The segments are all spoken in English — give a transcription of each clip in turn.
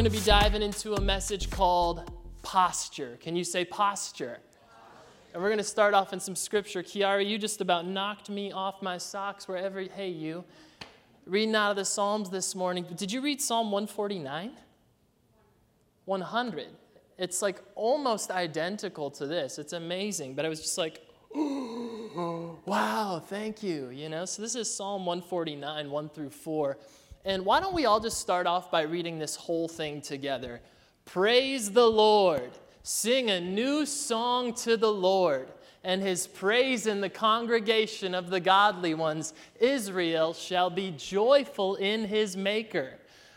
going to be diving into a message called posture. Can you say posture? And we're going to start off in some scripture. Kiara, you just about knocked me off my socks wherever, hey, you. Reading out of the Psalms this morning. Did you read Psalm 149? 100. It's like almost identical to this. It's amazing. But I was just like, wow, thank you. You know, so this is Psalm 149, 1 through 4. And why don't we all just start off by reading this whole thing together? Praise the Lord. Sing a new song to the Lord and his praise in the congregation of the godly ones. Israel shall be joyful in his maker.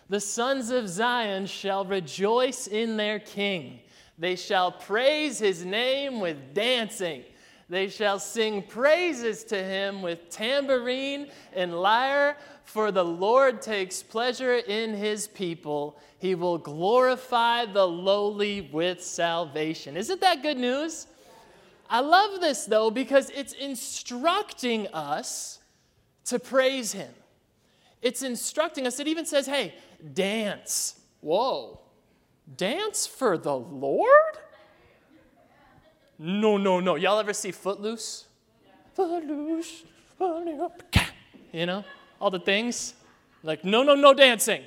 The sons of Zion shall rejoice in their king. They shall praise his name with dancing. They shall sing praises to him with tambourine and lyre, for the Lord takes pleasure in his people. He will glorify the lowly with salvation. Isn't that good news? I love this though because it's instructing us to praise him. It's instructing us. It even says, hey, dance. Whoa. Dance for the Lord? No, no, no. Y'all ever see Footloose? Footloose, you know, all the things. Like, no, no, no dancing.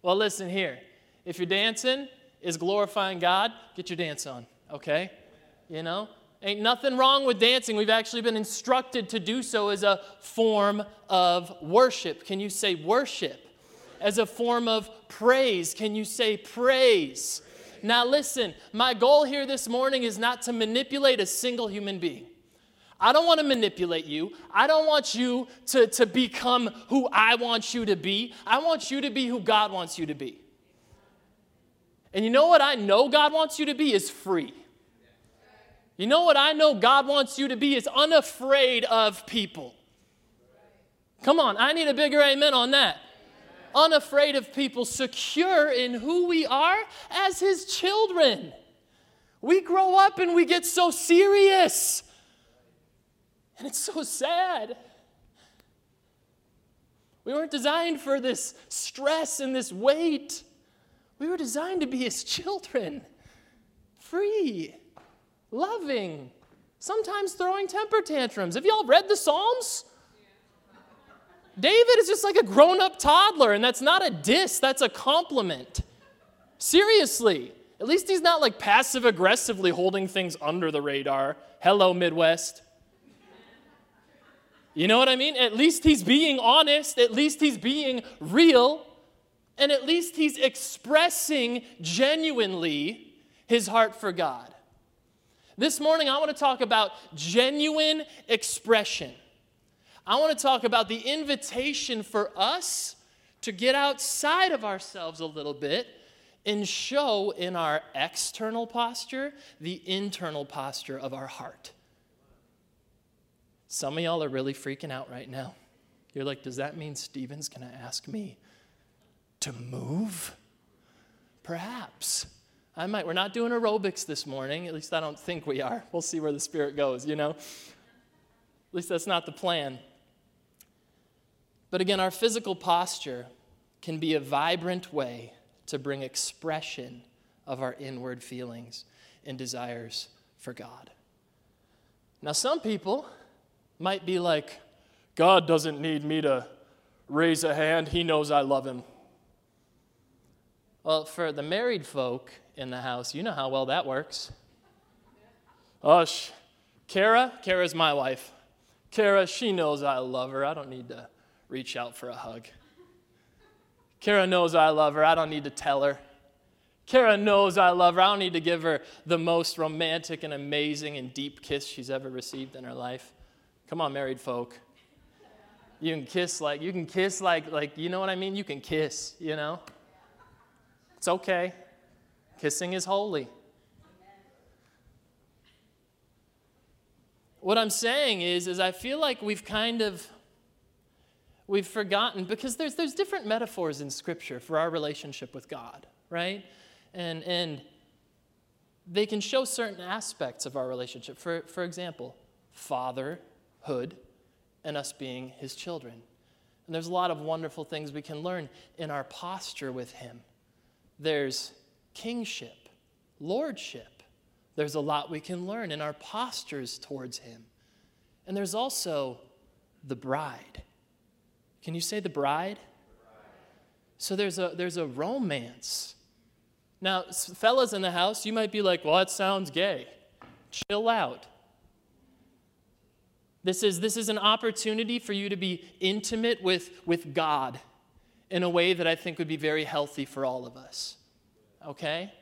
Well, listen here. If you're dancing is glorifying God, get your dance on, okay? You know, ain't nothing wrong with dancing. We've actually been instructed to do so as a form of worship. Can you say worship? As a form of praise. Can you say praise? Now, listen, my goal here this morning is not to manipulate a single human being. I don't want to manipulate you. I don't want you to, to become who I want you to be. I want you to be who God wants you to be. And you know what I know God wants you to be is free. You know what I know God wants you to be is unafraid of people. Come on, I need a bigger amen on that unafraid of people, secure in who we are as His children. We grow up and we get so serious. And it's so sad. We weren't designed for this stress and this weight. We were designed to be His children, free, loving, sometimes throwing temper tantrums. Have y'all read the Psalms? David is just like a grown up toddler, and that's not a diss, that's a compliment. Seriously. At least he's not like passive aggressively holding things under the radar. Hello, Midwest. You know what I mean? At least he's being honest, at least he's being real, and at least he's expressing genuinely his heart for God. This morning, I want to talk about genuine expression. I want to talk about the invitation for us to get outside of ourselves a little bit and show in our external posture the internal posture of our heart. Some of y'all are really freaking out right now. You're like, does that mean Steven's going to ask me to move? Perhaps. I might. We're not doing aerobics this morning. At least I don't think we are. We'll see where the Spirit goes, you know? At least that's not the plan. But again, our physical posture can be a vibrant way to bring expression of our inward feelings and desires for God. Now, some people might be like, God doesn't need me to raise a hand, He knows I love Him. Well, for the married folk in the house, you know how well that works. Hush. Kara, Kara's my wife. Kara, she knows I love her. I don't need to reach out for a hug. Kara knows I love her. I don't need to tell her. Kara knows I love her. I don't need to give her the most romantic and amazing and deep kiss she's ever received in her life. Come on, married folk. You can kiss like, you can kiss like, like, you know what I mean? You can kiss, you know? It's okay. Kissing is holy. What I'm saying is, is I feel like we've kind of we've forgotten because there's, there's different metaphors in Scripture for our relationship with God, right? And, and they can show certain aspects of our relationship. For, for example, fatherhood and us being his children. And there's a lot of wonderful things we can learn in our posture with him there's kingship, lordship. There's a lot we can learn in our postures towards Him. And there's also the bride. Can you say the bride? So there's a, there's a romance. Now, fellas in the house, you might be like, well, that sounds gay. Chill out. This is, this is an opportunity for you to be intimate with, with God in a way that I think would be very healthy for all of us. Okay?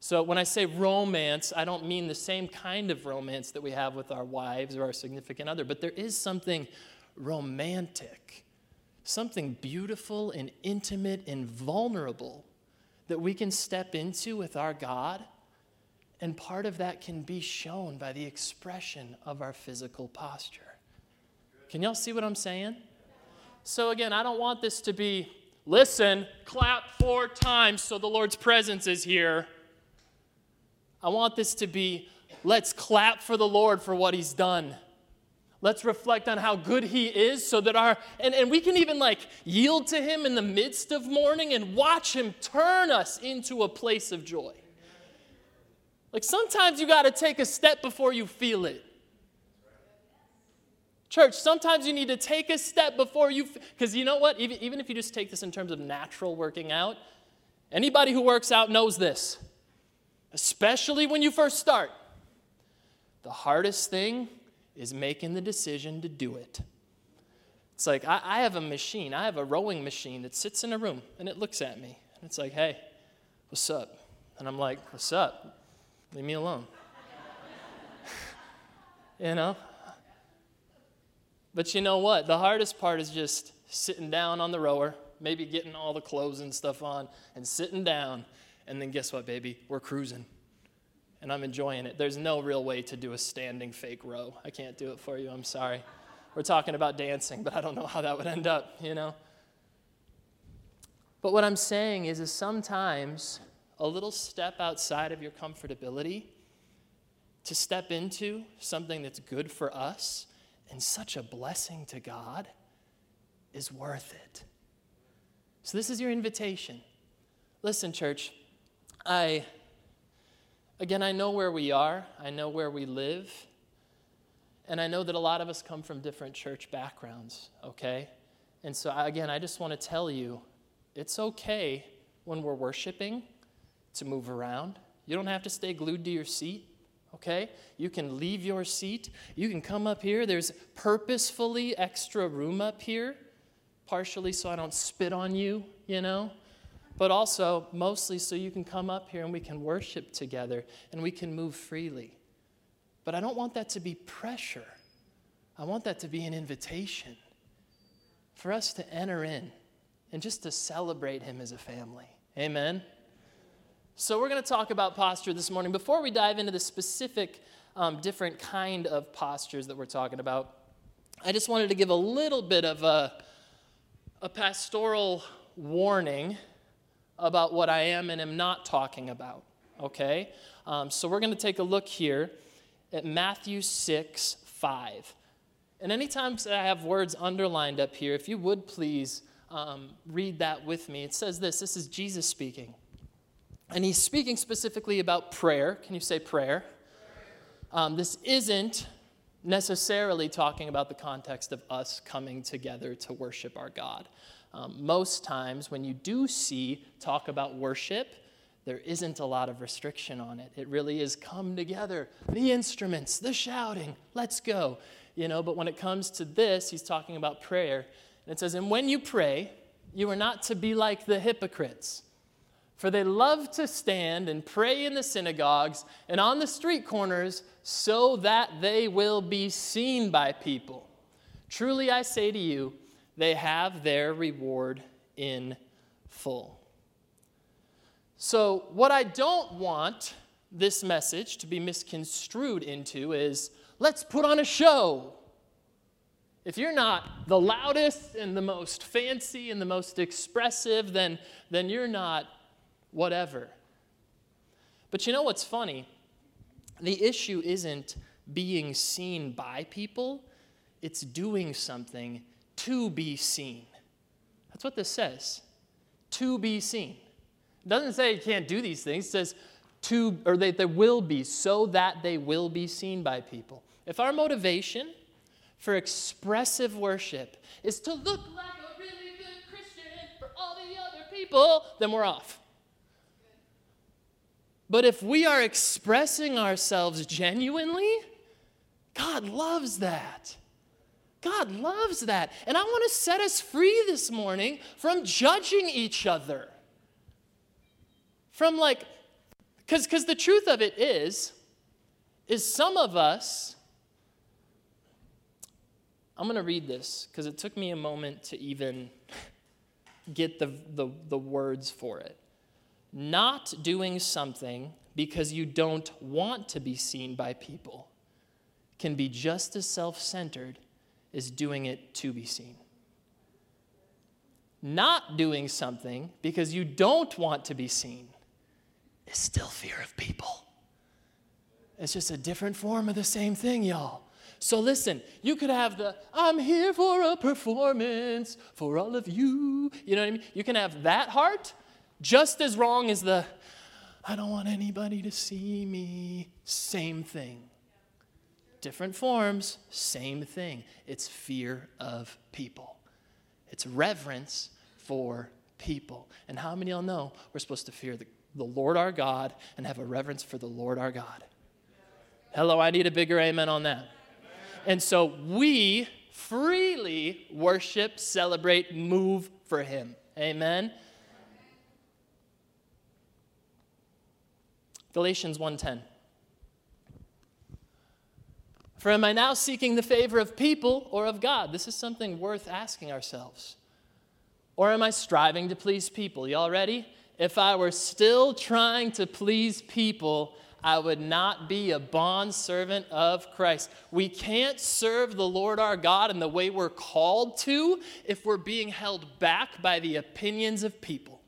So when I say romance, I don't mean the same kind of romance that we have with our wives or our significant other, but there is something romantic, something beautiful and intimate and vulnerable that we can step into with our God. And part of that can be shown by the expression of our physical posture. Can y'all see what I'm saying? So, again, I don't want this to be listen, clap four times so the Lord's presence is here. I want this to be let's clap for the Lord for what he's done. Let's reflect on how good he is so that our, and, and we can even like yield to him in the midst of mourning and watch him turn us into a place of joy. Like sometimes you got to take a step before you feel it. Church, sometimes you need to take a step before you, because you know what? Even, even if you just take this in terms of natural working out, anybody who works out knows this, especially when you first start. The hardest thing is making the decision to do it. It's like, I, I have a machine, I have a rowing machine that sits in a room and it looks at me. And it's like, hey, what's up? And I'm like, what's up? Leave me alone. you know? But you know what? The hardest part is just sitting down on the rower, maybe getting all the clothes and stuff on, and sitting down. And then guess what, baby? We're cruising. And I'm enjoying it. There's no real way to do a standing fake row. I can't do it for you. I'm sorry. We're talking about dancing, but I don't know how that would end up, you know? But what I'm saying is, is sometimes a little step outside of your comfortability to step into something that's good for us and such a blessing to God is worth it. So, this is your invitation. Listen, church, I, again, I know where we are, I know where we live, and I know that a lot of us come from different church backgrounds, okay? And so, again, I just want to tell you it's okay when we're worshiping to move around. You don't have to stay glued to your seat okay? You can leave your seat. You can come up here. There's purposefully extra room up here, partially so I don't spit on you, you know? But also, mostly so you can come up here and we can worship together and we can move freely. But I don't want that to be pressure. I want that to be an invitation for us to enter in and just to celebrate Him as a family. Amen. So, we're going to talk about posture this morning. Before we dive into the specific um, different kind of postures that we're talking about, I just wanted to give a little bit of a, a pastoral warning about what I am and am not talking about. Okay? Um, so, we're going to take a look here at Matthew 6 5. And anytime I have words underlined up here, if you would please um, read that with me, it says this this is Jesus speaking. And he's speaking specifically about prayer. Can you say prayer? Um, this isn't necessarily talking about the context of us coming together to worship our God. Um, most times, when you do see talk about worship, there isn't a lot of restriction on it. It really is come together, the instruments, the shouting, let's go. You know, but when it comes to this, he's talking about prayer. And it says, And when you pray, you are not to be like the hypocrites for they love to stand and pray in the synagogues and on the street corners so that they will be seen by people. Truly I say to you, they have their reward in full. So, what I don't want this message to be misconstrued into is let's put on a show. If you're not the loudest and the most fancy and the most expressive, then, then you're not whatever. But you know what's funny? The issue isn't being seen by people, it's doing something to be seen. That's what this says to be seen. It doesn't say you can't do these things. It says to, or they, they will be, so that they will be seen by people. If our motivation for expressive worship is to look like a really good Christian for all the other people, then we're off. But if we are expressing ourselves genuinely, God loves that. God loves that. And I want to set us free this morning from judging each other. From like, because because the truth of it is, is some of us, I'm going to read this because it took me a moment to even get the, the, the words for it. Not doing something because you don't want to be seen by people can be just as self centered as doing it to be seen. Not doing something because you don't want to be seen is still fear of people. It's just a different form of the same thing, y'all. So listen, you could have the I'm here for a performance for all of you. You know what I mean? You can have that heart just as wrong as the I don't want anybody to see me. Same thing. Different forms, same thing. It's fear of people, it's reverence for people. And how many of y'all know we're supposed to fear the, the Lord our God and have a reverence for the Lord our God? Hello, I need a bigger amen on that. And so we freely worship, celebrate, move for Him. Amen. Galatians 1:10 For am I now seeking the favor of people or of God? This is something worth asking ourselves. Or am I striving to please people? Y'all ready? If I were still trying to please people, I would not be a bond servant of Christ. We can't serve the Lord our God in the way we're called to if we're being held back by the opinions of people.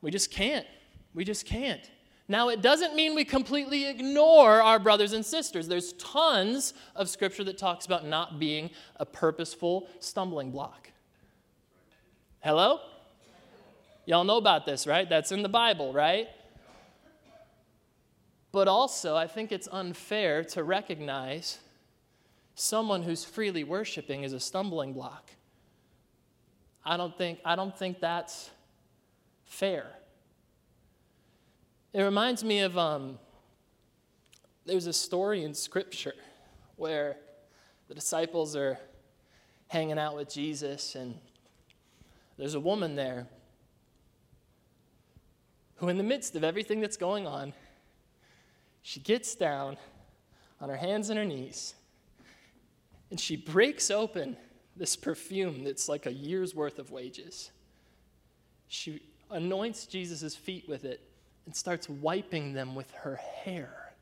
We just can't. We just can't. Now, it doesn't mean we completely ignore our brothers and sisters. There's tons of scripture that talks about not being a purposeful stumbling block. Hello? Y'all know about this, right? That's in the Bible, right? But also, I think it's unfair to recognize someone who's freely worshiping as a stumbling block. I don't think, I don't think that's fair. It reminds me of um, there's a story in Scripture where the disciples are hanging out with Jesus, and there's a woman there who, in the midst of everything that's going on, she gets down on her hands and her knees and she breaks open this perfume that's like a year's worth of wages. She anoints Jesus' feet with it and starts wiping them with her hair.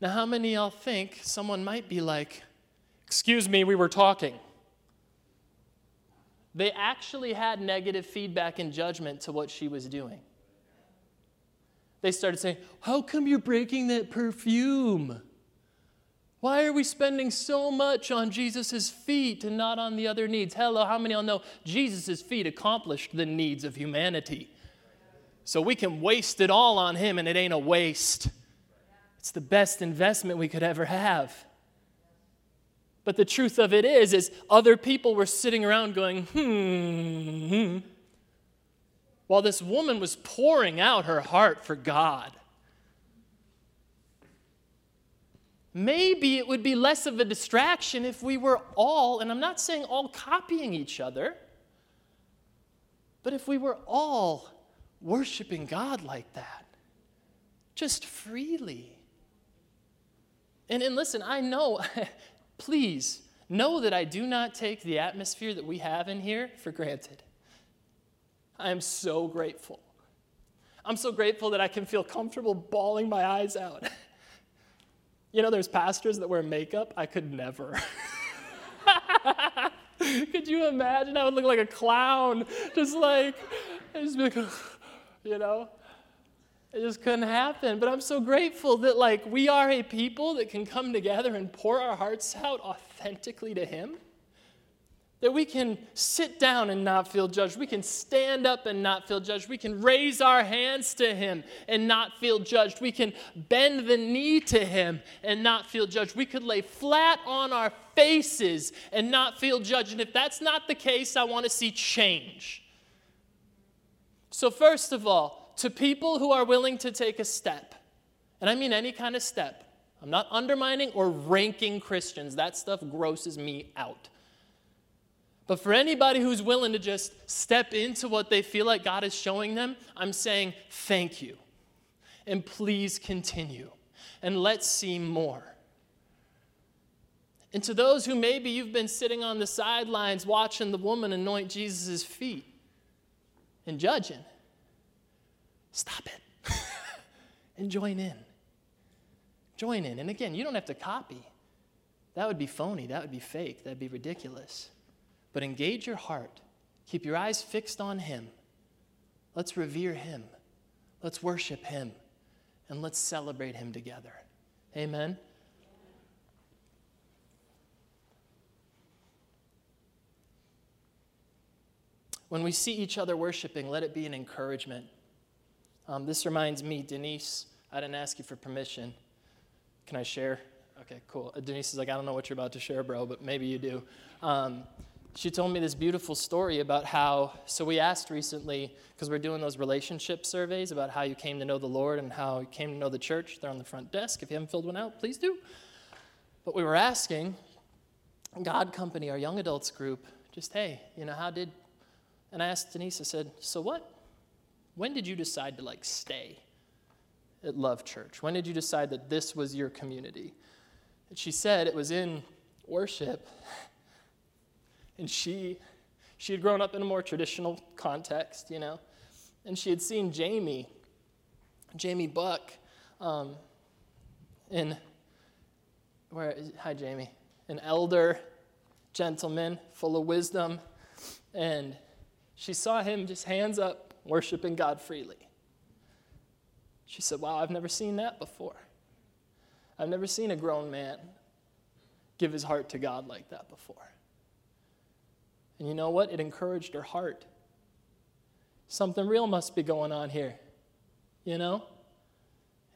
Now, how many y'all think someone might be like, Excuse me, we were talking? They actually had negative feedback and judgment to what she was doing. They started saying, How come you're breaking that perfume? Why are we spending so much on Jesus' feet and not on the other needs? Hello, how many of y'all know Jesus' feet accomplished the needs of humanity? So we can waste it all on Him and it ain't a waste. It's the best investment we could ever have. But the truth of it is, is other people were sitting around going, hmm, hmm, while this woman was pouring out her heart for God. Maybe it would be less of a distraction if we were all, and I'm not saying all copying each other, but if we were all worshiping God like that, just freely. And, and listen, I know, please know that I do not take the atmosphere that we have in here for granted. I am so grateful. I'm so grateful that I can feel comfortable bawling my eyes out. You know, there's pastors that wear makeup. I could never. could you imagine? I would look like a clown, just like, I just be like, you know? It just couldn't happen. But I'm so grateful that, like, we are a people that can come together and pour our hearts out authentically to Him. that we can sit down and not feel judged. We can stand up and not feel judged. We can raise our hands to Him and not feel judged. We can bend the knee to Him and not feel judged. We could lay flat on our faces and not feel judged. And if that's not the case, I want to see change. So, first of all, to people who are willing to take a step, and I mean any kind of step, I'm not undermining or ranking Christians. That stuff grosses me out. But for anybody who's willing to just step into what they feel like God is showing them, I'm saying thank you. And please continue. And let's see more. And to those who maybe you've been sitting on the sidelines watching the woman anoint Jesus' feet and judging, stop it and join in. Join in. And again, you don't have to copy. That would be phony. That would be fake. That'd be ridiculous. But engage your heart. Keep your eyes fixed on Him. Let's revere Him. Let's worship Him. And let's celebrate Him together. Amen. When we see each other worshiping, let it be an encouragement. Um, this reminds me, Denise, I didn't ask you for permission. Can I share? Okay, cool. Uh, Denise is like, I don't know what you're about to share, bro, but maybe you do. Um, she told me this beautiful story about how, so we asked recently, because we're doing those relationship surveys about how you came to know the Lord and how you came to know the church. They're on the front desk. If you haven't filled one out, please do. But we were asking God Company, our young adults group, just, hey, you know, how did, and I asked Denise, I said, so what, when did you decide to like stay at Love Church? When did you decide that this was your community? And she said it was in worship and she, she had grown up in a more traditional context, you know, and she had seen Jamie, Jamie Buck, um, in, where, hi Jamie, an elder gentleman full of wisdom, and she saw him just hands up, worshiping God freely. She said, Wow, I've never seen that before. I've never seen a grown man give his heart to God like that before. And you know what? It encouraged her heart. Something real must be going on here, you know?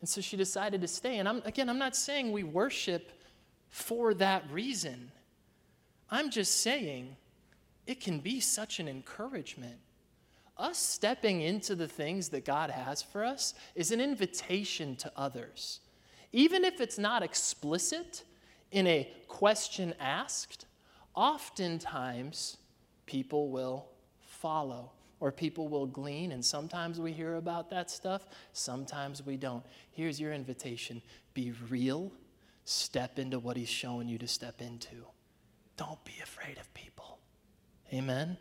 And so she decided to stay. And I'm, again, I'm not saying we worship for that reason. I'm just saying it can be such an encouragement. Us stepping into the things that God has for us is an invitation to others. Even if it's not explicit in a question asked, oftentimes people will follow or people will glean. And sometimes we hear about that stuff, sometimes we don't. Here's your invitation be real, step into what He's showing you to step into. Don't be afraid of people. Amen.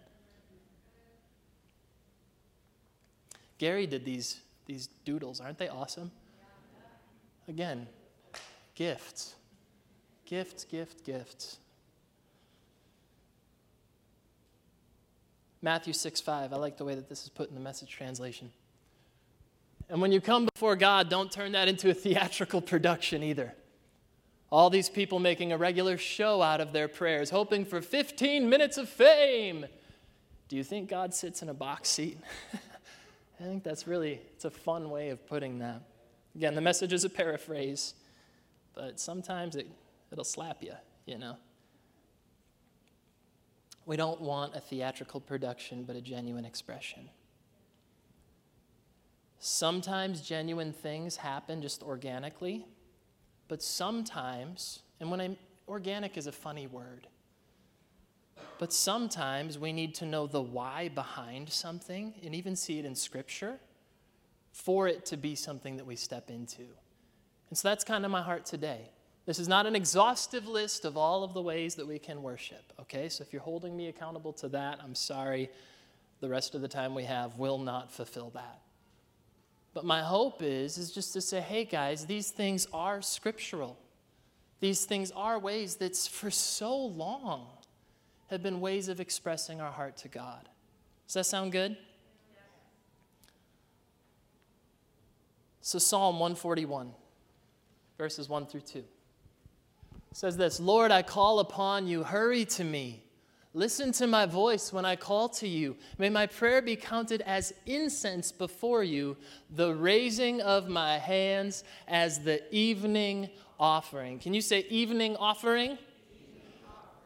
Gary did these, these doodles. Aren't they awesome? Again, gifts. Gifts, gifts, gifts. Matthew 6 5. I like the way that this is put in the message translation. And when you come before God, don't turn that into a theatrical production either. All these people making a regular show out of their prayers, hoping for 15 minutes of fame. Do you think God sits in a box seat? I think that's really it's a fun way of putting that. Again, the message is a paraphrase, but sometimes it, it'll slap you, you know. We don't want a theatrical production, but a genuine expression. Sometimes genuine things happen just organically, but sometimes, and when I'm organic is a funny word, but sometimes we need to know the why behind something and even see it in Scripture for it to be something that we step into. And so that's kind of my heart today. This is not an exhaustive list of all of the ways that we can worship, okay? So if you're holding me accountable to that, I'm sorry. The rest of the time we have will not fulfill that. But my hope is is just to say, "Hey guys, these things are scriptural. These things are ways that for so long have been ways of expressing our heart to God." Does that sound good? So Psalm 141 verses 1 through 2 says this Lord, I call upon you, hurry to me. Listen to my voice when I call to you. May my prayer be counted as incense before you, the raising of my hands as the evening offering. Can you say evening offering?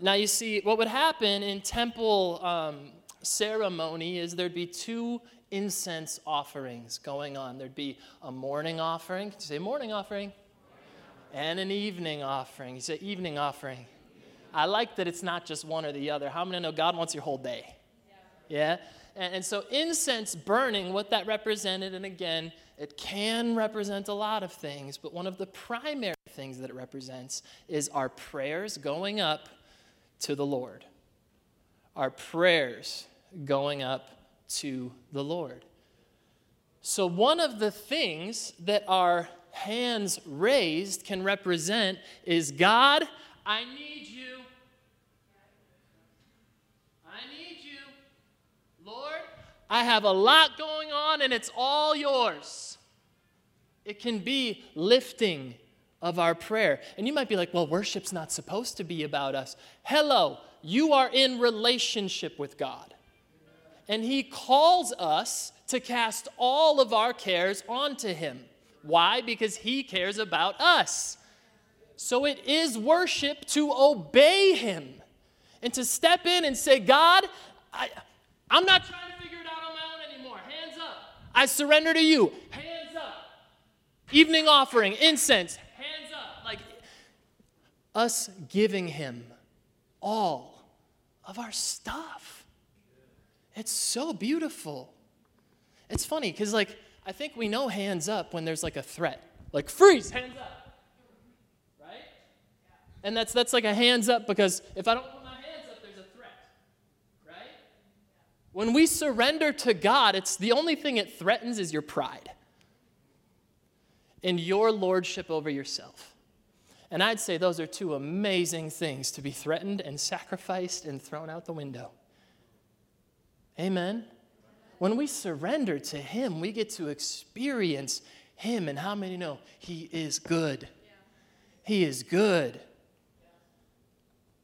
Now, you see, what would happen in temple um, ceremony is there'd be two incense offerings going on. There'd be a morning offering. Can you say morning offering? And an evening offering. You say evening offering. I like that it's not just one or the other. How many know God wants your whole day? Yeah? And, and so, incense burning, what that represented, and again, it can represent a lot of things, but one of the primary things that it represents is our prayers going up to the Lord. Our prayers going up to the Lord. So, one of the things that our hands raised can represent is God, I need you. I need you. Lord, I have a lot going on and it's all yours. It can be lifting of our prayer. And you might be like, well, worship's not supposed to be about us. Hello, you are in relationship with God. And He calls us to cast all of our cares onto Him. Why? Because He cares about us. So it is worship to obey Him and to step in and say, God, I, I'm not trying to figure it out on my own anymore. Hands up. I surrender to you. Hands up. Evening offering, incense, hands up. Like us giving Him all of our stuff. It's so beautiful. It's funny because, like, I think we know hands up when there's like a threat, like freeze, hands up, right? And that's that's like a hands up because if I don't put my hands up, there's a threat, right? When we surrender to God, it's the only thing it threatens is your pride and your lordship over yourself. And I'd say those are two amazing things to be threatened and sacrificed and thrown out the window. Amen. When we surrender to Him, we get to experience Him. And how many know He is good? He is good.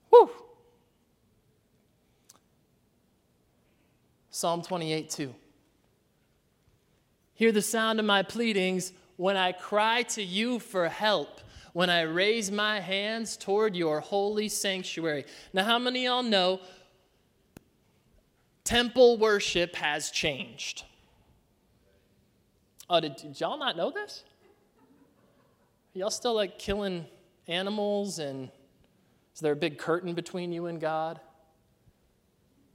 Whew. Psalm 28 2. Hear the sound of my pleadings when I cry to you for help, when I raise my hands toward your holy sanctuary. Now, how many y'all know temple worship has changed. Oh, did, did y'all not know this? Y'all still like killing animals and is there a big curtain between you and God?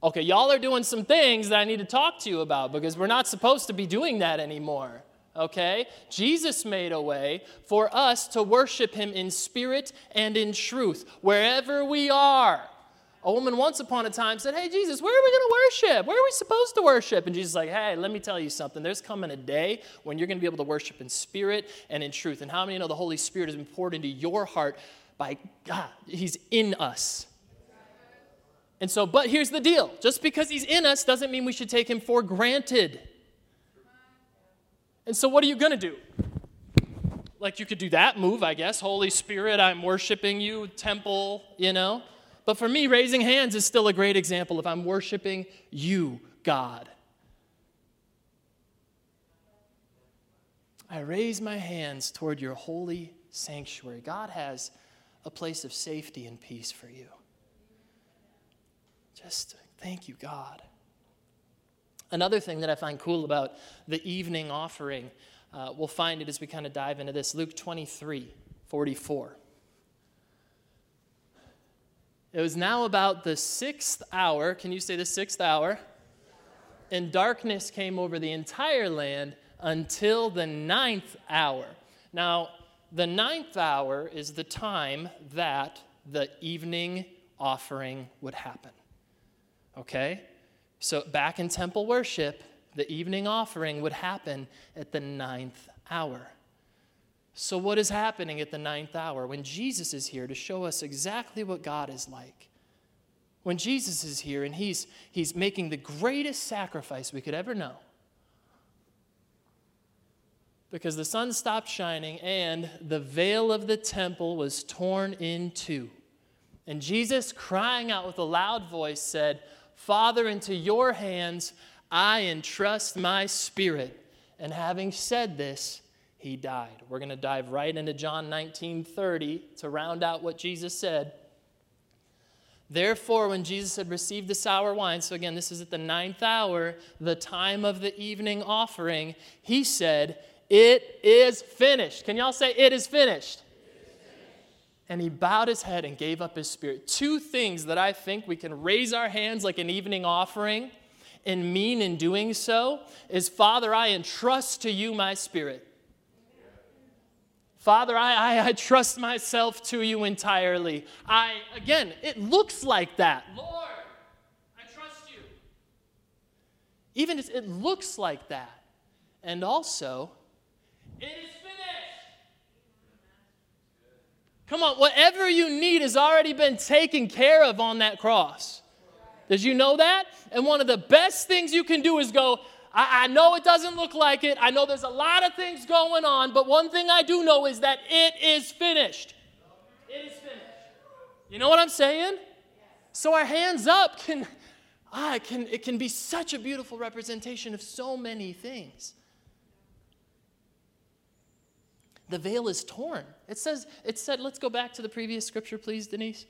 Okay, y'all are doing some things that I need to talk to you about because we're not supposed to be doing that anymore. Okay? Jesus made a way for us to worship him in spirit and in truth wherever we are. A woman once upon a time said, Hey, Jesus, where are we going to worship? Where are we supposed to worship? And Jesus is like, Hey, let me tell you something. There's coming a day when you're going to be able to worship in spirit and in truth. And how many know the Holy Spirit has been poured into your heart by God? He's in us. And so, but here's the deal just because He's in us doesn't mean we should take Him for granted. And so, what are you going to do? Like, you could do that move, I guess. Holy Spirit, I'm worshiping you, temple, you know. But for me, raising hands is still a great example if I'm worshiping you, God. I raise my hands toward your holy sanctuary. God has a place of safety and peace for you. Just thank you, God. Another thing that I find cool about the evening offering, uh, we'll find it as we kind of dive into this Luke 23 44. It was now about the sixth hour. Can you say the sixth hour? And darkness came over the entire land until the ninth hour. Now, the ninth hour is the time that the evening offering would happen. Okay? So, back in temple worship, the evening offering would happen at the ninth hour. So, what is happening at the ninth hour when Jesus is here to show us exactly what God is like? When Jesus is here and he's, he's making the greatest sacrifice we could ever know. Because the sun stopped shining and the veil of the temple was torn in two. And Jesus, crying out with a loud voice, said, Father, into your hands I entrust my spirit. And having said this, he died. We're going to dive right into John 19 30 to round out what Jesus said. Therefore, when Jesus had received the sour wine, so again, this is at the ninth hour, the time of the evening offering, he said, It is finished. Can y'all say, It is finished? And he bowed his head and gave up his spirit. Two things that I think we can raise our hands like an evening offering and mean in doing so is Father, I entrust to you my spirit. Father, I, I, I, trust myself to you entirely. I, again, it looks like that. Lord, I trust you. Even it looks like that. And also, it is Come on, whatever you need has already been taken care of on that cross. Did you know that? And one of the best things you can do is go, I, I, know it doesn't look like it. I know there's a lot of things going on, but one thing I do know is that it is finished. It is finished. You know what I'm saying? So our hands up can, ah, it can, it can be such a beautiful representation of so many things. The veil is torn. It says, it said, let's go back to the previous scripture, please, Denise.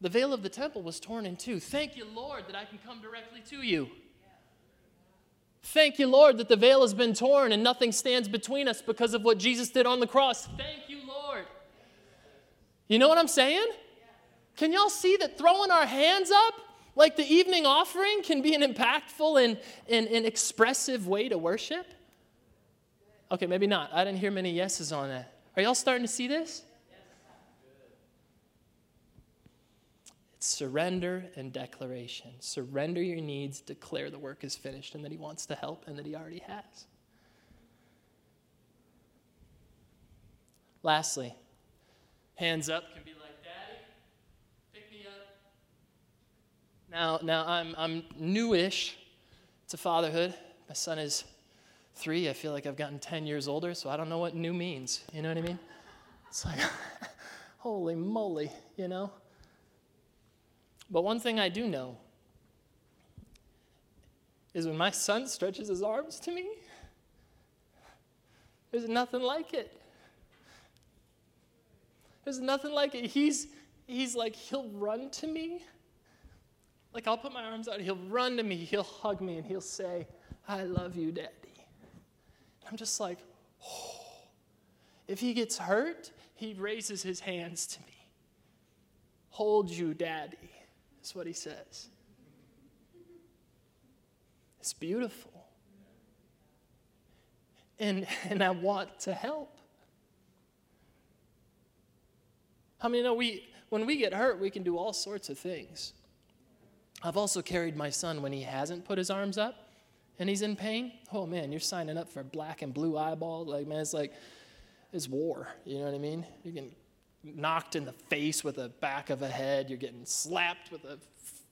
The veil of the temple was torn in two. Thank you, Lord, that I can come directly to you. Thank you, Lord, that the veil has been torn and nothing stands between us because of what Jesus did on the cross. Thank you, Lord. You know what I'm saying? Can y'all see that throwing our hands up like the evening offering can be an impactful and, and, and expressive way to worship? Okay, maybe not. I didn't hear many yeses on that. Are y'all starting to see this? It's surrender and declaration. Surrender your needs, declare the work is finished and that He wants to help and that He already has. Lastly, hands up can be like, Daddy, pick me up. Now, now I'm, I'm newish to fatherhood. My son is three, I feel like I've gotten 10 years older, so I don't know what new means. You know what I mean? It's like, holy moly, you know? But one thing I do know is when my son stretches his arms to me, there's nothing like it. There's nothing like it. He's, he's like, he'll run to me. Like, I'll put my arms out, he'll run to me, he'll hug me, and he'll say, I love you, Dad. I'm just like, oh. If he gets hurt, he raises his hands to me. Hold you, Daddy, is what he says. It's beautiful. And, and I want to help. I mean, you know, we, when we get hurt, we can do all sorts of things. I've also carried my son when he hasn't put his arms up and he's in pain, oh man, you're signing up for black and blue eyeball. Like, man, it's like, it's war. You know what I mean? You're getting knocked in the face with the back of a head, you're getting slapped with a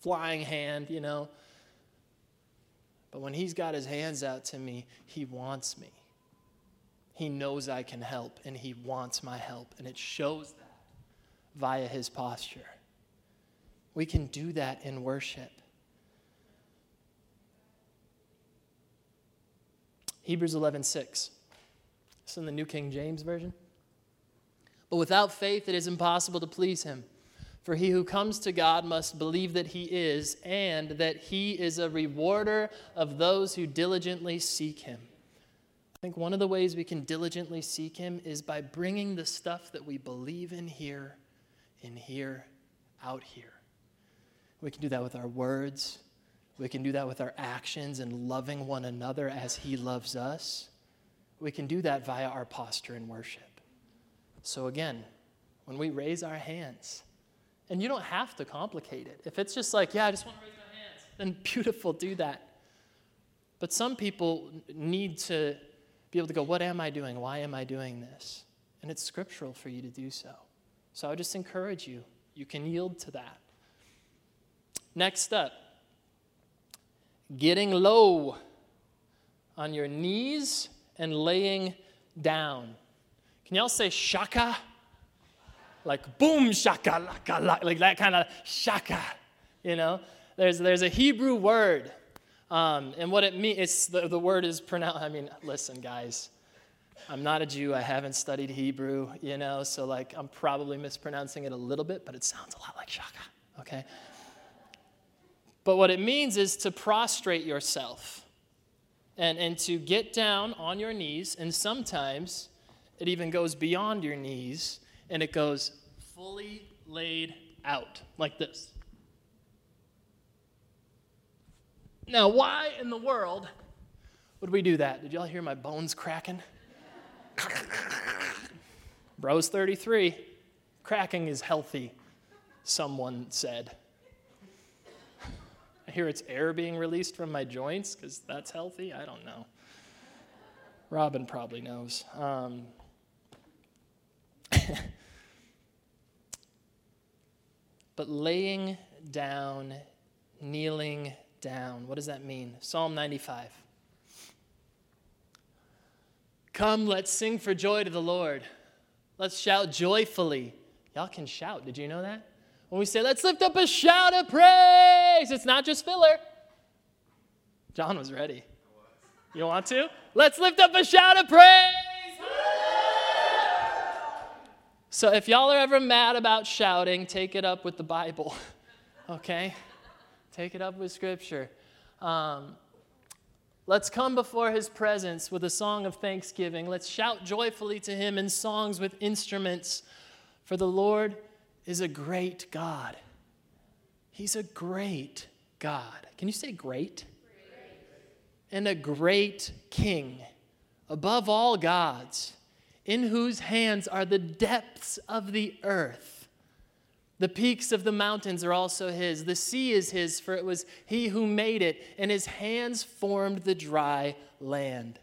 flying hand, you know. But when he's got his hands out to me, he wants me. He knows I can help, and he wants my help, and it shows that via his posture. We can do that in worship. Hebrews 11, 6. It's in the New King James Version. But without faith, it is impossible to please him. For he who comes to God must believe that he is, and that he is a rewarder of those who diligently seek him. I think one of the ways we can diligently seek him is by bringing the stuff that we believe in here, in here, out here. We can do that with our words, we can do that with our actions and loving one another as He loves us. We can do that via our posture in worship. So, again, when we raise our hands, and you don't have to complicate it. If it's just like, yeah, I just want to raise my hands, then beautiful, do that. But some people need to be able to go, what am I doing? Why am I doing this? And it's scriptural for you to do so. So I would just encourage you, you can yield to that. Next up, getting low on your knees and laying down. Can y'all say shaka? like boom shaka laka, laka like that kind of shaka, you know. There's there's a Hebrew word, um, and what it means, the, the word is pronounced. I mean, listen, guys, I'm not a Jew. I haven't studied Hebrew, you know, so like I'm probably mispronouncing it a little bit, but it sounds a lot like shaka. Okay. But what it means is to prostrate yourself and, and to get down on your knees, and sometimes it even goes beyond your knees and it goes fully laid out like this. Now, why in the world would we do that? Did y'all hear my bones cracking? Bro's 33. Cracking is healthy, someone said. Hear it's air being released from my joints because that's healthy. I don't know. Robin probably knows. Um, but laying down, kneeling down, what does that mean? Psalm 95. Come, let's sing for joy to the Lord. Let's shout joyfully. Y'all can shout. Did you know that? When we say, let's lift up a shout of praise, it's not just filler. John was ready. You want to? Let's lift up a shout of praise. So if y'all are ever mad about shouting, take it up with the Bible, okay? Take it up with Scripture. Um, let's come before His presence with a song of thanksgiving. Let's shout joyfully to Him in songs with instruments, for the Lord is a great God. He's a great God. Can you say great? great. And a great King above all gods in whose hands are the depths of the earth. The peaks of the mountains are also his. The sea is his, for it was he who made it, and his hands formed the dry land.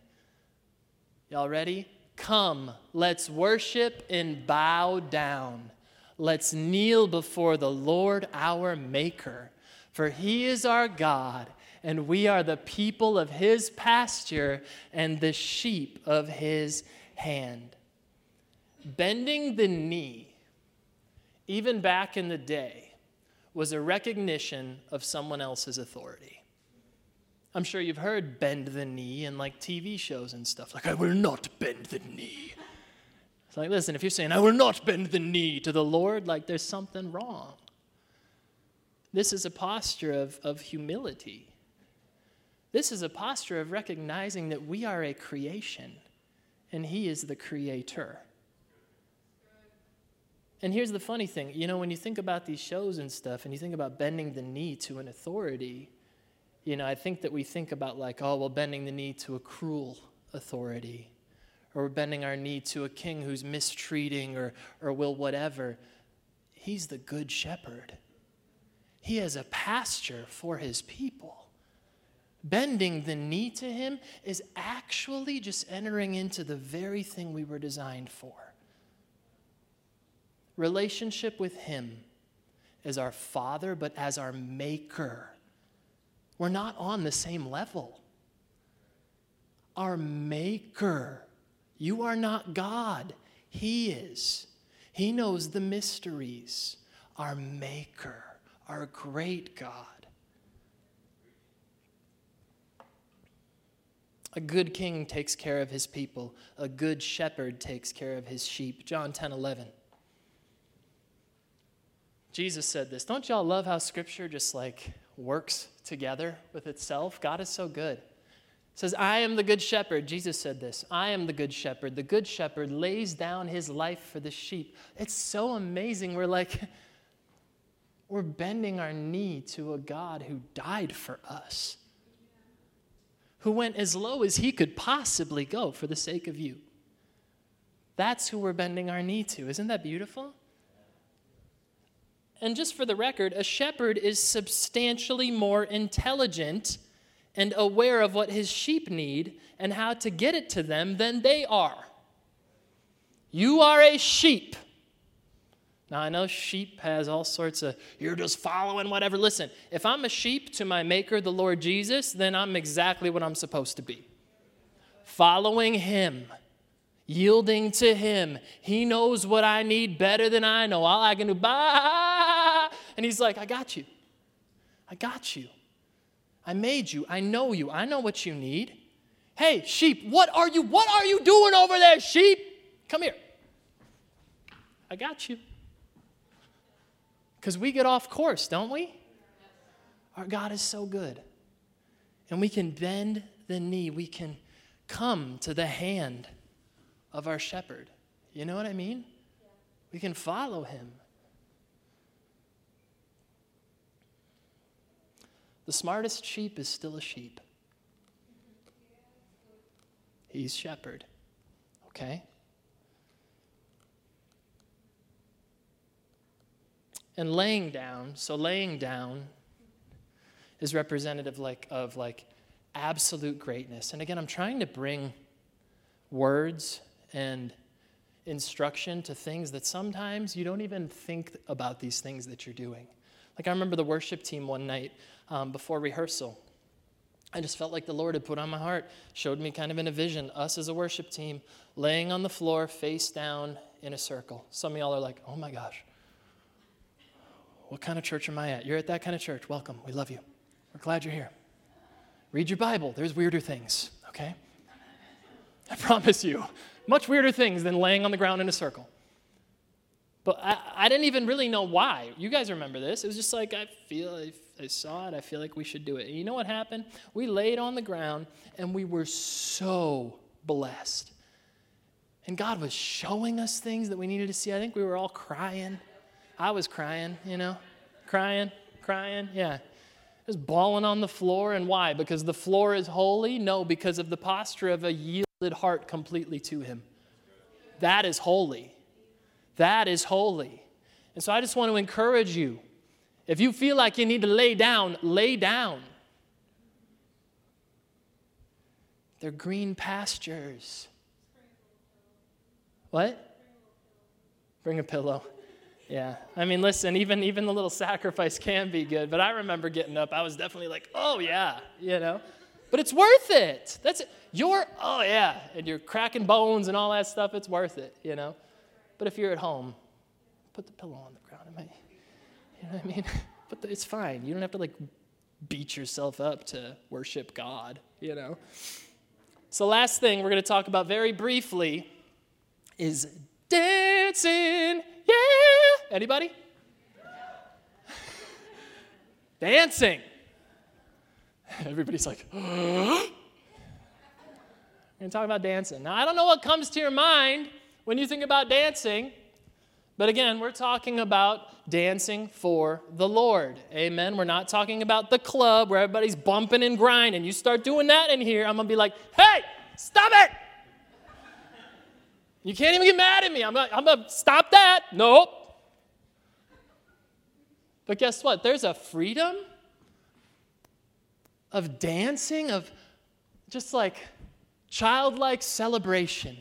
Y'all ready? Come, let's worship and bow down. Let's kneel before the Lord our Maker, for he is our God, and we are the people of his pasture and the sheep of his hand. Bending the knee, even back in the day, was a recognition of someone else's authority. I'm sure you've heard bend the knee in like TV shows and stuff, like, I will not bend the knee. It's like, listen, if you're saying, I will not bend the knee to the Lord, like, there's something wrong. This is a posture of, of humility. This is a posture of recognizing that we are a creation and He is the creator. And here's the funny thing you know, when you think about these shows and stuff, and you think about bending the knee to an authority, you know, I think that we think about, like, oh, well, bending the knee to a cruel authority, or we're bending our knee to a king who's mistreating or, or will whatever. He's the good shepherd, he has a pasture for his people bending the knee to him is actually just entering into the very thing we were designed for. Relationship with him as our father, but as our maker. We're not on the same level. Our maker. You are not God, he is. He knows the mysteries. Our maker, our great God. A good king takes care of his people. A good shepherd takes care of his sheep. John 10 11. Jesus said this. Don't y'all love how scripture just like works together with itself? God is so good. Says, I am the good shepherd. Jesus said this I am the good shepherd. The good shepherd lays down his life for the sheep. It's so amazing. We're like, we're bending our knee to a God who died for us who went as low as he could possibly go for the sake of you. That's who we're bending our knee to. Isn't that beautiful? And just for the record, a shepherd is substantially more intelligent and aware of what his sheep need and how to get it to them than they are. You are a sheep. Now, I know sheep has all sorts of, you're just following whatever. Listen, if I'm a sheep to my maker, the Lord Jesus, then I'm exactly what I'm supposed to be. Following him. yielding to Him. He knows what I need better than I know. All I can do, bah. And He's like, I got you. I got you. I made you. I know you. I know what you need. Hey, sheep, what are you what are you doing over there, sheep? Come here. I got you. Cuz we get off course, don't we? Our God is so good. And we can bend the knee. We can come to the hand of our shepherd. You know what I mean? We can follow him. The smartest sheep is still a sheep. He's shepherd. Okay? And laying down, so laying down is representative like of like absolute greatness. And again, I'm trying to bring words and instruction to things that sometimes you don't even think about these things that you're doing. Like I remember the worship team one night um, before rehearsal. I just felt like the Lord had put on my heart, showed me kind of in a vision, us as a worship team laying on the floor, face down in a circle. Some of y'all are like, oh my gosh, what kind of church am I at? You're at that kind of church. Welcome. We love you. We're glad you're here. Read your Bible. There's weirder things, okay? I promise you. Much weirder things than laying on the ground in a circle. But I, I didn't even really know why. You guys remember this. It was just like, I feel, I, I saw it, I feel like we should do it. And you know what happened? We laid on the ground and we were so blessed. And God was showing us things that we needed to see. I think we were all crying. I was crying, you know, crying, crying, yeah. Just bawling on the floor. And why? Because the floor is holy? No, because of the posture of a yielded heart completely to Him. That is holy. That is holy. And so I just want to encourage you. If you feel like you need to lay down, lay down. They're green pastures. What? Bring a pillow. Yeah. I mean, listen, even, even the little sacrifice can be good, but I remember getting up. I was definitely like, oh, yeah, you know? But it's worth it. That's it. You're, oh, yeah, and you're cracking bones and all that stuff. It's worth it, you know? But if you're at home, put the pillow on the ground. It might, you know what I mean? But it's fine. You don't have to, like, beat yourself up to worship God, you know? So, last thing we're going to talk about very briefly is dancing. Yeah! Anybody? Dancing. Everybody's like, we're going to talk about dancing. Now, I don't know what comes to your mind when you think about dancing, but again, we're talking about dancing for the Lord. Amen. We're not talking about the club where everybody's bumping and grinding. You start doing that in here, I'm going to be like, hey, stop it! You can't even get mad at me. I'm going to stop that. Nope. But guess what? There's a freedom of dancing, of just like childlike celebration,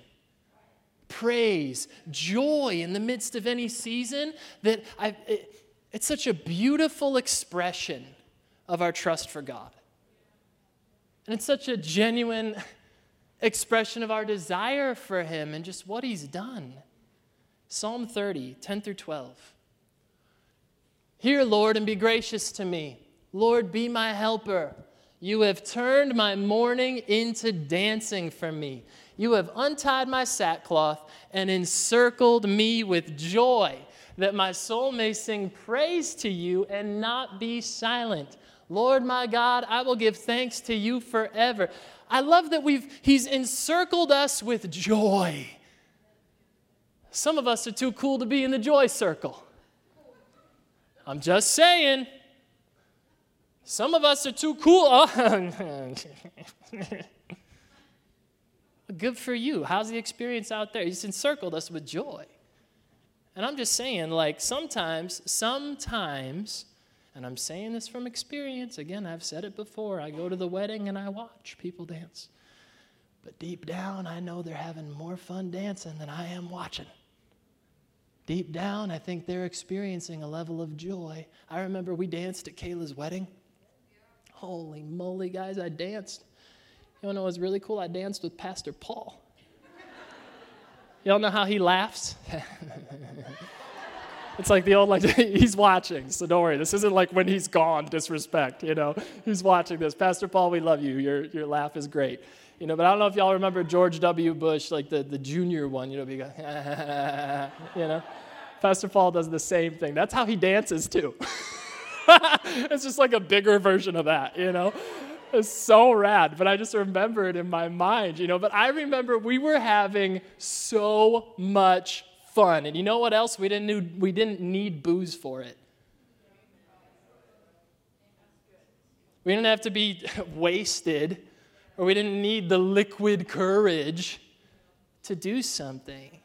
praise, joy in the midst of any season that I, it, it's such a beautiful expression of our trust for God. And it's such a genuine expression of our desire for Him and just what He's done. Psalm 30, 10 through 12. Hear, Lord, and be gracious to me. Lord, be my helper. You have turned my mourning into dancing for me. You have untied my sackcloth and encircled me with joy, that my soul may sing praise to you and not be silent. Lord my God, I will give thanks to you forever. I love that we've he's encircled us with joy. Some of us are too cool to be in the joy circle. I'm just saying. Some of us are too cool. Oh. Good for you. How's the experience out there? He's encircled us with joy. And I'm just saying, like, sometimes, sometimes, and I'm saying this from experience, again, I've said it before. I go to the wedding and I watch people dance. But deep down, I know they're having more fun dancing than I am watching. Deep down, I think they're experiencing a level of joy. I remember we danced at Kayla's wedding. Holy moly, guys, I danced. You know what was really cool? I danced with Pastor Paul. Y'all know how he laughs? it's like the old, like, he's watching, so don't worry. This isn't like when he's gone, disrespect, you know? He's watching this. Pastor Paul, we love you. Your, your laugh is great. You know, but I don't know if y'all remember George W. Bush, like the, the junior one, you know, go, you know? Pastor Paul does the same thing. That's how he dances too. it's just like a bigger version of that, you know? It's so rad, but I just remember it in my mind, you know. But I remember we were having so much fun. And you know what else? We didn't need, we didn't need booze for it. We didn't have to be wasted, or we didn't need the liquid courage to do something.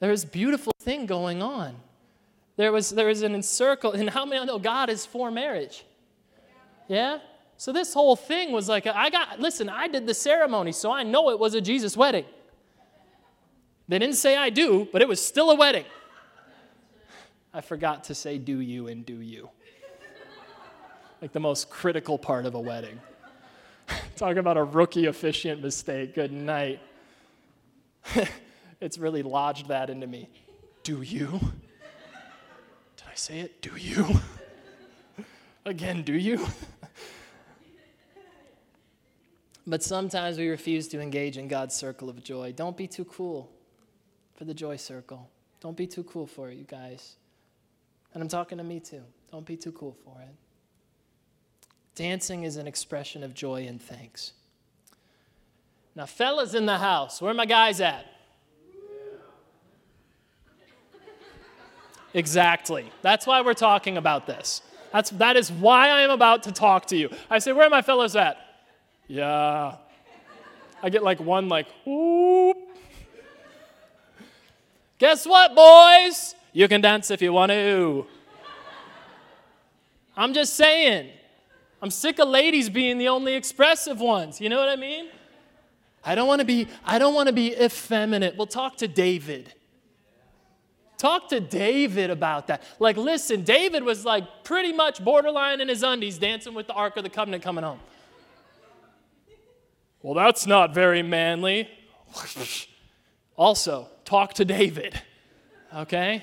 There was beautiful thing going on. There was, there was an encircle, and how many know God is for marriage? Yeah? So this whole thing was like, I got, listen, I did the ceremony, so I know it was a Jesus wedding. They didn't say I do, but it was still a wedding. I forgot to say do you and do you. like the most critical part of a wedding. Talk about a rookie officiant mistake. Good night. it's really lodged that into me. Do you? Did I say it? Do you? Again, do you? But sometimes we refuse to engage in God's circle of joy. Don't be too cool for the joy circle. Don't be too cool for it, you guys. And I'm talking to me too. Don't be too cool for it. Dancing is an expression of joy and thanks. Now, fellas in the house, where are my guys at? Exactly. That's why we're talking about this. That's, that is why I am about to talk to you. I say, where are my fellows at? Yeah. I get like one, like, whoop. Guess what, boys? You can dance if you want to. I'm just saying. I'm sick of ladies being the only expressive ones. You know what I mean? I don't want to be I don't want to be effeminate. We'll talk to David. Talk to David about that. Like listen, David was like pretty much borderline in his undies dancing with the ark of the covenant coming home. Well, that's not very manly. also, talk to David, okay?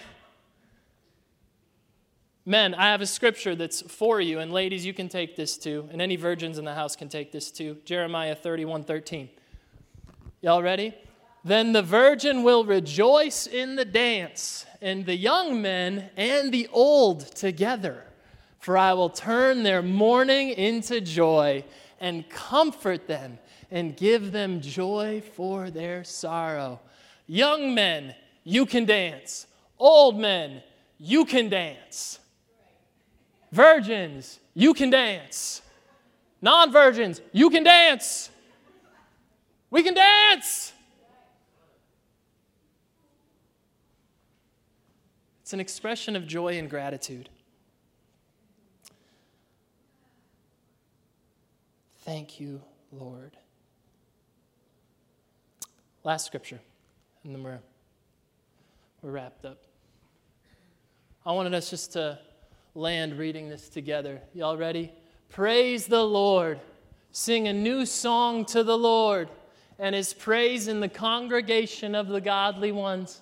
Men, I have a scripture that's for you, and ladies, you can take this too, and any virgins in the house can take this too. Jeremiah 31 13. Y'all ready? Then the virgin will rejoice in the dance, and the young men and the old together. For I will turn their mourning into joy and comfort them and give them joy for their sorrow. Young men, you can dance. Old men, you can dance. Virgins, you can dance. Non virgins, you can dance. We can dance. It's an expression of joy and gratitude. Thank you, Lord. Last scripture, and then we're, we're wrapped up. I wanted us just to land reading this together. Y'all ready? Praise the Lord. Sing a new song to the Lord and his praise in the congregation of the godly ones.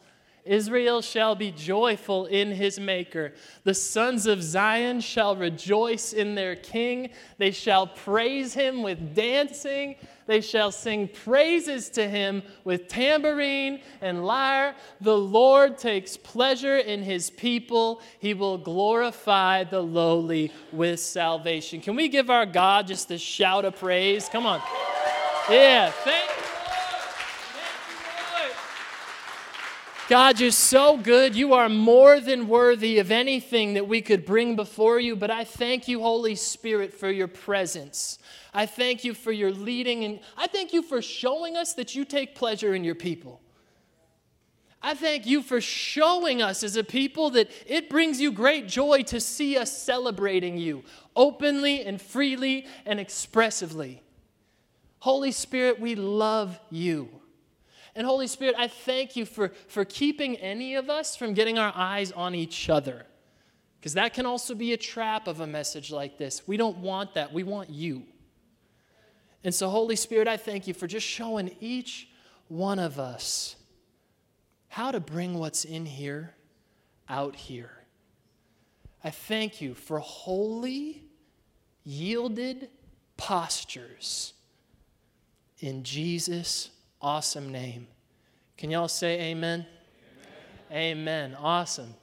Israel shall be joyful in his maker. The sons of Zion shall rejoice in their king. They shall praise him with dancing. They shall sing praises to him with tambourine and lyre. The Lord takes pleasure in his people. He will glorify the lowly with salvation. Can we give our God just a shout of praise? Come on. Yeah, thank God, you're so good. You are more than worthy of anything that we could bring before you. But I thank you, Holy Spirit, for your presence. I thank you for your leading, and I thank you for showing us that you take pleasure in your people. I thank you for showing us as a people that it brings you great joy to see us celebrating you openly and freely and expressively. Holy Spirit, we love you. And Holy Spirit, I thank you for, for keeping any of us from getting our eyes on each other. Because that can also be a trap of a message like this. We don't want that. We want you. And so, Holy Spirit, I thank you for just showing each one of us how to bring what's in here out here. I thank you for holy, yielded postures in Jesus' awesome name. Can y'all say amen? Amen. amen. Awesome.